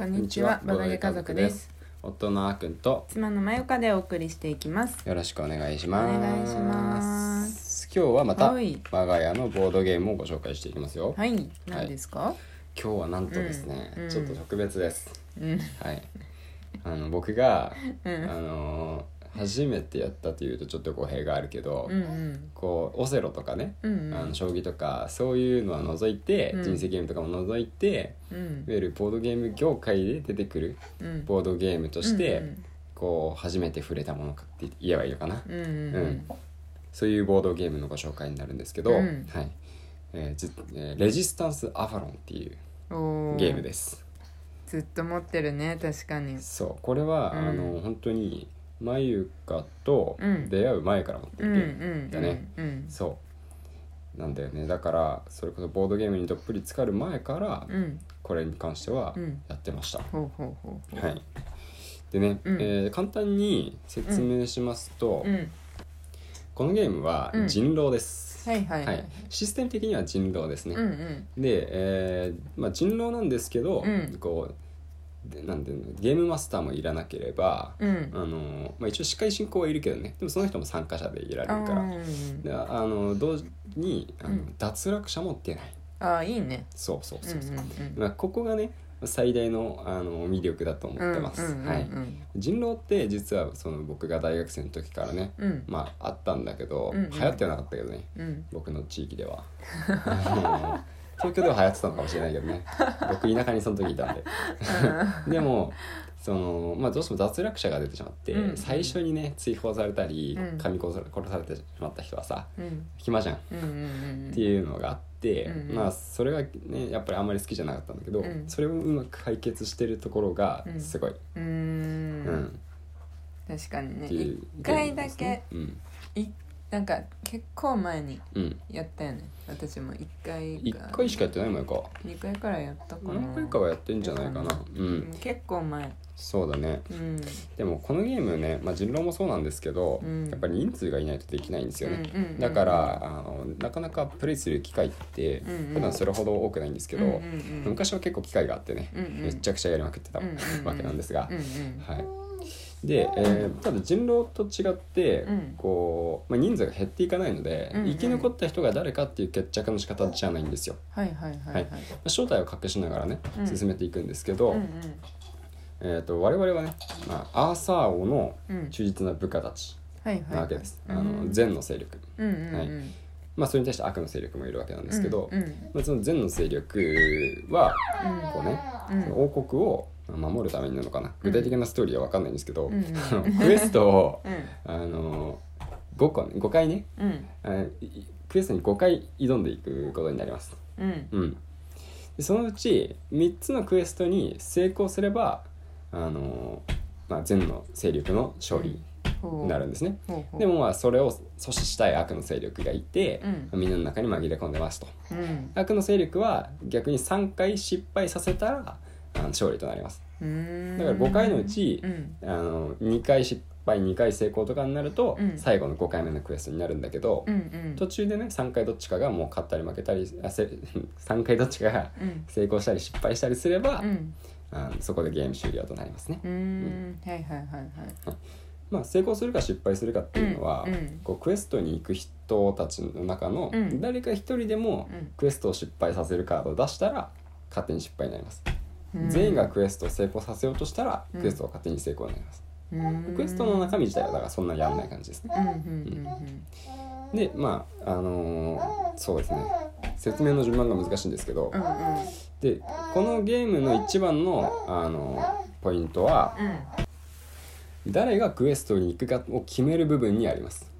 こんにちはバカゲ家族です。夫のあーくんと妻のまゆかでお送りしていきます。よろしくお願いします。お願いします。今日はまたはい。我が家のボードゲームをご紹介していきますよ、はい。何ですか、今日はなんとですね、うん。うん。ちょっと特別です。うん。はい。あの僕が、うん。あの初めてやったというとちょっと語弊があるけど、うんうん。こうオセロとかね、うんうん。あの将棋とかそういうのは除いて、うん。人生ゲームとかも除いてうん。いわゆるボードゲーム業界で出てくるうん。ボードゲームとして、うんこう初めて触れたものかって言えばいいのかな、うんうんうん。そういうボードゲームのご紹介になるんですけど、うん。はい。えーじえーレジスタンス・アファロンっていうおゲームです。ずっと持ってるね確かに。そう。これは、うん。あの本当にまゆかとうん。出会う前から持ってうんうるゲームんだね。うんそう。なんだよね。だからそれこそボードゲームにどっぷり浸かる前からうん。うんこれに関してはうん。やってました、はい。でね、うん。えー簡単に説明しますと、うん。このゲームはうん。人狼です、はいはい。はい。システム的には人狼ですね、うんうん。で、えーまあ、人狼なんですけど、うん。こうでなんていうのゲームマスターもいらなければ、うん。あのまあ、一応司会進行はいるけどね。でもその人も参加者でいられるから。あーであの同時にあの、うん。脱落者も出ない。あーいいね。そうそうそうそう、まあ、ここがね最大のあの魅力だと思ってます、はい。人狼って実はその僕が大学生の時からね、うん。まああったんだけど、うんうん。流行ってはなかったけどね。うん。僕の地域では。あ の東京では流行ってたのかもしれないけどね。僕田舎にその時いたんで。でもその、まあ、どうしても脱落者が出てしまって、うん。最初にね追放されたりうん。噛み殺され殺されてしまった人はさうん。暇じゃん。っうんうんうん。ていうのがあって、うんうん。まあそれがねやっぱりあんまり好きじゃなかったんだけど、うん。それをうまく解決してるところがうん。すごい、うーうん。ん確かにね。一回だけうん。いなんか結構前にうん。やったよね。私も一回一回しかやってないもんか。二回くらいやったかな。何回かはやってんじゃないかな。ううん。ん結構前。そうだね。うん。でもこのゲームね、まあ、人狼もそうなんですけど、うん。やっぱり人数がいないとできないんですよね、うんうんうんだからあのなかなかプレイする機会ってうんうん。普段それほど多くないんですけど、うんうんうん。昔は結構機会があってね、うんうん。めちゃくちゃやりまくってたうんうんうんわけなんですが、うんうん。はいで、えーただ人狼と違って、うん。こうまあ、人数が減っていかないので、うんうん。生き残った人が誰かっていう決着の仕方じゃないんですよ、はいはいはいははい。いまあ正体を隠しながらねうん。進めていくんですけど、うんえー、と我々はね、まあ、アーサー王のうん。うん忠実な部下たちなわけです、うん。あの善の勢力。うんうんうん。はい。まあそれに対して悪の勢力もいるわけなんですけど、うんうん。まあ、その善の勢力はこうね、王国を守るためになのかな。具体的なストーリーは分かんないんですけど、うん クエストをうん。あの5個5回ね。クエストに5回挑んでいくことになります。うん。うん。でそのうち3つのクエストに成功すればあの、まあ、善の勢力の勝利になるんですね、でもまあそれを阻止したい悪の勢力がいて、うん。みんなの中に紛れ込んでますと。うん。悪の勢力は逆に3回失敗させたらあの勝利となります。だから5回のうちうん。あの2回失敗2回成功とかになると、うん。最後の5回目のクエストになるんだけど、うんうん。途中でね3回どっちかがもう勝ったり負けたりあせ 3回どっちかがうん。成功したり失敗したりすれば、うん。あのそこでゲーム終了となりますね。うーん。はいはいはいはい。まあ、成功するか失敗するかっていうのは、うんうん。こうクエストに行く人たちの中のうん。誰か一人でもうん。クエストを失敗させるカードを出したら勝手に失敗になります、うん全員がクエストを成功させようとしたらうん。クエストを勝手に成功になります、クエストの中身自体はだからそんなやんない感じですね。でまああのーそうですね。説明の順番が難しいんですけど、うんうん。でこのゲームの一番の、あのーポイントはうん。誰がクエストに行くかを決める部分にあります。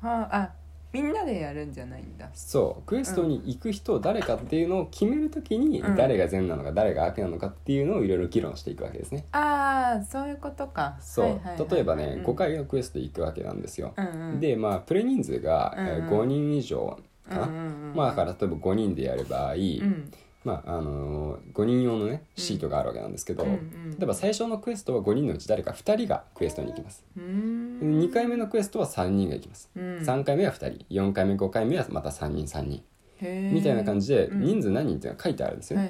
はああみんなでやるんじゃないんだ。そう。クエストに行く人誰かっていうのを決めるときにうん。誰が善なのか誰が悪なのかっていうのをいろいろ議論していくわけですね。ああそういうことか。そう、はいはいはい例えばね、うん5回のクエスト行くわけなんですよ、うんうん。でまあプレイ人数が、えーうん。うん5人以上かな、うんうんうんまあだから例えば5人でやる場合、うんまああのー、5人用のねシートがあるわけなんですけど、うんうん。例えば最初のクエストは5人のうち誰か2人がクエストに行きます、うーん。2回目のクエストは3人が行きます、うん。3回目は2人。4回目5回目はまた3人3人みたいな感じでうん。人数何人っていうのが書いてあるんですよ。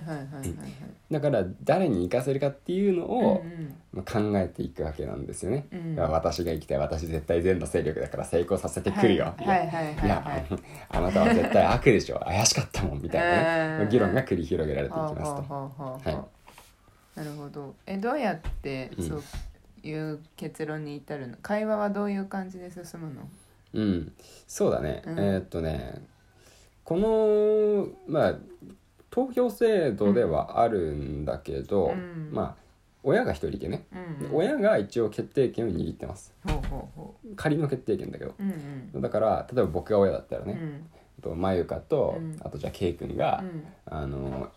だから誰に行かせるかっていうのを考えていくわけなんですよね、うん。私が行きたい私絶対善の勢力だから成功させてくるよ。い。うはいはいはいはい。いやあなたは絶対悪でしょ。怪しかったもんみたいなねうん。議論が繰り広げられていきますと。はい。なるほど。えどうやってうん。そういう結論に至るの？会話はどういう感じで進むの？うん。そうだね、うん。えーっとねこのまあ投票制度ではあるんだけど、うん。まあ親が一人いてね、うんうん。親が一応決定権を握ってます。仮の決定権だけど。ううんうん。だから例えば僕が親だったらね、うん。あとまゆかと、うん。あとじゃあ K 君が、うん。あの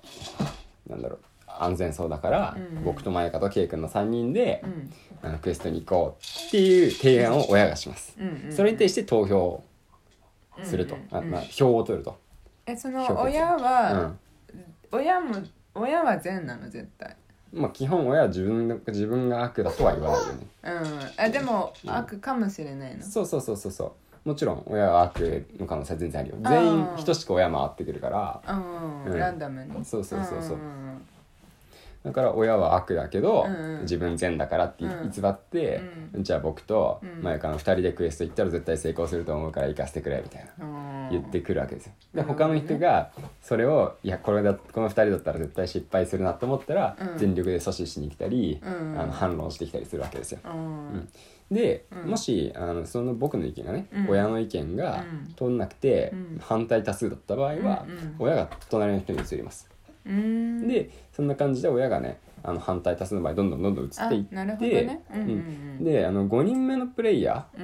なんだろう安全そうだから、うん僕とまゆかと K 君の3人でう、ん。あのクエストに行こうっていう提案を親がします、うんうん。それに対して投票すると、うんうんうん。あまあ、票を取ると、えその親うはん。親も親は善なの絶対。まあ、基本親は自分の自分が悪だとは言わないよね。うん。あでも悪かもしれないの？そうそうそうそうそう。もちろん親は悪の可能性は全然あるよ。全員等しく親回ってくるから。うんうんランダムに。そうそうそうそう。んんだから親は悪だけど、うんうん。自分善だからってうん。偽って、うじゃあ僕とうん。前からの2人でクエスト行ったら絶対成功すると思うから行かせてくれみたいなうん。言ってくるわけですよ。でなるほどね他の人がそれをいやこれだこの2人だったら絶対失敗するなと思ったら、うん。全力で阻止しに来たり、うん。あの反論してきたりするわけですよ。うん。で、うん。もしあのその僕の意見がね、うん。親の意見がうん。通んなくて、うん。反対多数だった場合は、うんうん。親が隣の人に移ります、うんでそんな感じで親がねあの反対多数の場合どんどんどんどん移っていってね。うんうんうん。であの5人目のプレイヤう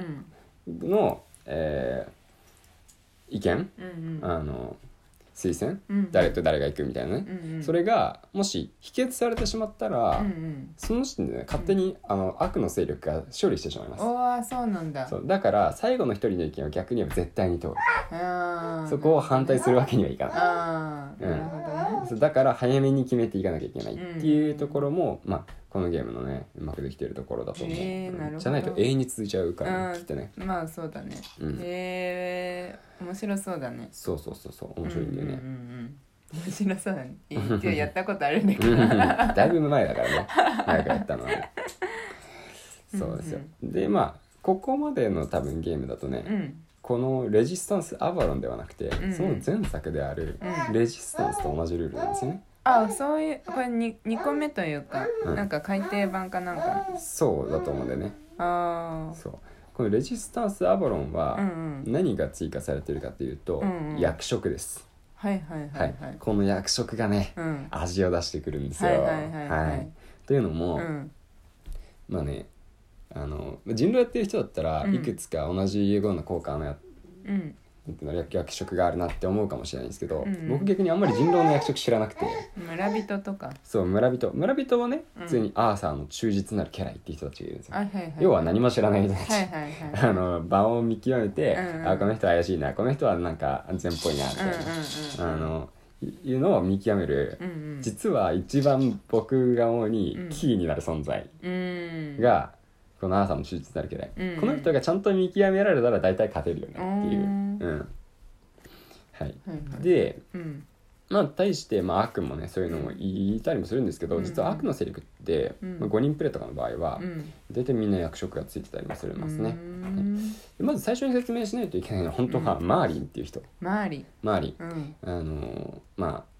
ん。ーの、えー意見、うんうん。あの推薦、うん。誰と誰が行くみたいなね、うんうん。それがもし否決されてしまったら、うんうん。その時点でね勝手に、あの悪の勢力が勝利してしまいます。おーそうなんだ。そう。だから最後の一人の意見は逆に言えば絶対に通る。そこを反対するわけにはいかない。なるほどねそうだから早めに決めていかなきゃいけないっていうところも、まあ、このゲームのねうまくできてるところだと思う、へーじゃないと永遠に続いちゃうから、きっとね。まあそうだね。うん。へえ面白そうだね。そうそうそうそう面白いんだよね、うんうんうんうん。面白そうだね。一応やったことあるんだけうんどだいぶ前だからね。早くやったのはね。そうですよ、でまあここまでの多分ゲームだとね、うんこのレジスタンスアバロンではなくて、んその前作であるうん。レジスタンスと同じルールなんですよね、あそういうこれ 2, 二個目というか、うん。なんか改訂版かなんか。そうだと思うんだよね。ああそう。このレジスタンスアバロンはうんうん。何が追加されてるかというと、うんうん。役職です。はいはいはいはい、はい。この役職がね、うん。味を出してくるんですよ。はいはいはい。はい。というのも、うん。まあねあの人狼やってる人だったら、うん。いくつか同じような効果のやうん。なんていうの役役職があるなって思うかもしれないんですけど、うんうん。僕逆にあんまり人狼の役職知らなくて。村人とか。そう村人。村人はねうん。普通にアーサーの忠実なる家来っていう人たちがいるんですよ、はいはいはい要は何も知らない人たち、はいはいはいあの場を見極めて、うんうんあこの人怪しいなこの人はなんか安全っぽいなみたいな、うんうんうんあのいいうのを見極める、うんうん。実は一番僕が思うにうんキーになる存在うん。が、このアーサーの忠実なる家来、うん。この人がちゃんと見極められたら大体勝てるよねっていう、うん。うん。はい、はいはい。でうん。まあ対して、まあ、悪もねそういうのも言いたりもするんですけど、うん。実は悪の勢力って、うん。まあ、5人プレイとかの場合は、うん。大体みんな役職がついてたりもするますね、うん。でまず最初に説明しないといけないのは本当はうん。マーリンっていう人。マーリン。うん。あのーまあ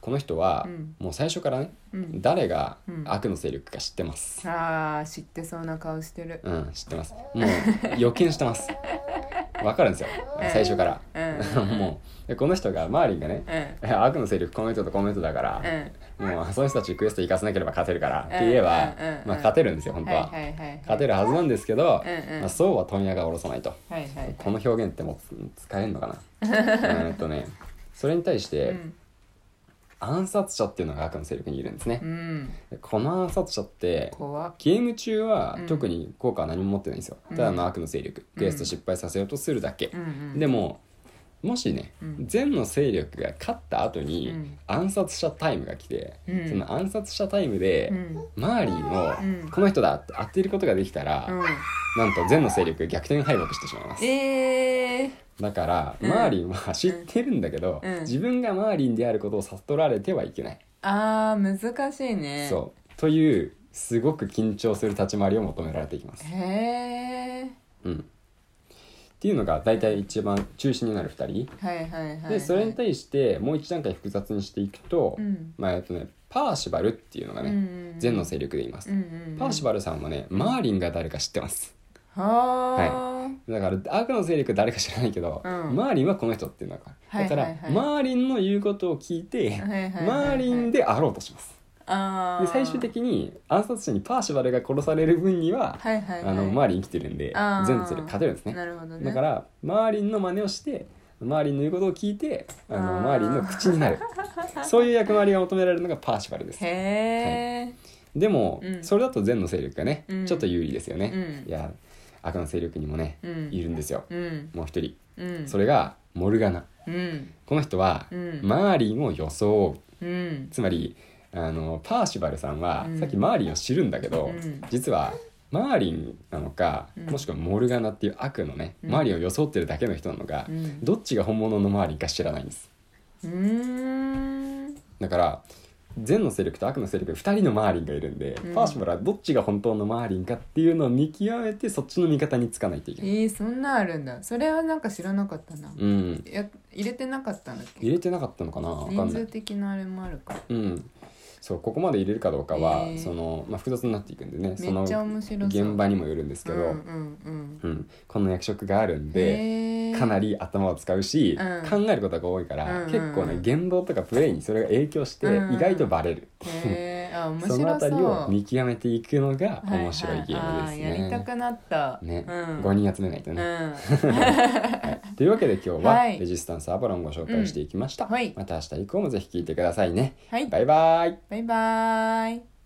この人はうん。もう最初からね、うん。誰がうん。悪の勢力か知ってます？あー知ってそうな顔してる。うん、知ってます。もう予見してます。わかるんですよ。最初から、う もうでこの人がマーリンがねうん。悪の勢力この人とこの人だから、うん。もうその人たちクエスト行かせなければ勝てるからって言えば、まあ、勝てるんですよ本当は、はいはいはい勝てるはずなんですけど、まあ、そうは問屋が下ろさないと。この表現ってもう使えるのかな？えーっとねそれに対して、うん暗殺者っていうのが悪の勢力にいるんですね。う、ん。でこの暗殺者ってゲーム中はうん。特に効果は何も持ってないんですよ、うんただの悪の勢力。クエスト失敗させようとするだけ、でももしね、うん。善の勢力が勝った後にうん。暗殺者タイムが来て、うん。その暗殺者タイムで、うん。マーリンをうん。この人だって当てることができたら、うん。なんと善の勢力が逆転敗北してしまいます。えー、だから、うん。マーリンは知ってるんだけど、うん。自分がマーリンであることを悟られてはいけない、あー難しいね。そう。というすごく緊張する立ち回りを求められていきます、へえうん、っていうのが大体一番中心になる2人。はいはいはい、はい、でそれに対してもう一段階複雑にしていくと、うん。まあえっとねパーシバルっていうのがね、うん善の勢力でいます、うんうんうん。パーシバルさんはねマーリンが誰か知ってます。はあ、だから悪の勢力誰か知らないけど、うん。マーリンはこの人っていうのがだから、はいはいはい。マーリンの言うことを聞いて、はいはいはいはい。マーリンであろうとしますで最終的に暗殺者にパーシバルが殺される分には、はいはいはい。あのマーリン生きてるんで全の勢力勝てるんですね。なるほどね。だからマーリンの真似をしてマーリンの言うことを聞いてあのマー。リンの口になる。そういう役割が求められるのがパーシバルです。へえ、でも、うん。それだと善の勢力がね、うん。ちょっと有利ですよね、うん。いや悪の勢力にもね、うん。いるんですよ。うん。もう一人、うん。それがモルガナ。うん。この人は、うん。マーリンを装う。うん。つまりあのパーシバルさんは、うん。さっきマーリンを知るんだけど、うん。実はマーリンなのか、うん。もしくはモルガナっていう悪のね、うん。マーリンを装ってるだけの人なのか、うん。どっちが本物のマーリンか知らないんです。だから善の勢力と悪の勢力2人のマーリンがいるんで、うん。パーシバルはどっちが本当のマーリンかっていうのを見極めてそっちの味方につかないといけえない、ー、そんなあるんだ。それはなんか知らなかったな、うん。や入れてなかったんだっけ？入れてなかったのかな？人んない。数的なあれもあるか。うんそうここまで入れるかどうかは、へー。そのまあ、複雑になっていくんでねその現場にもよるんですけど、うんうんうん、この役職があるんうんで、へー。かなり頭を使うし、うん。考えることが多いから、うん結構ね言動とかプレイにそれが影響してうん。意外とバレる、へーあ面白そそうのあたりを見極めていくのが面白いゲームですはいはいあーやりたね。くなった。ね、うん、5人集めないとね、うん。はい。というわけで今日は はい。レジスタンスアバロンをご紹介していきました、うん。はい。また明日以降もぜひ聞いてくださいね、はい。バイバイ。バイバーイ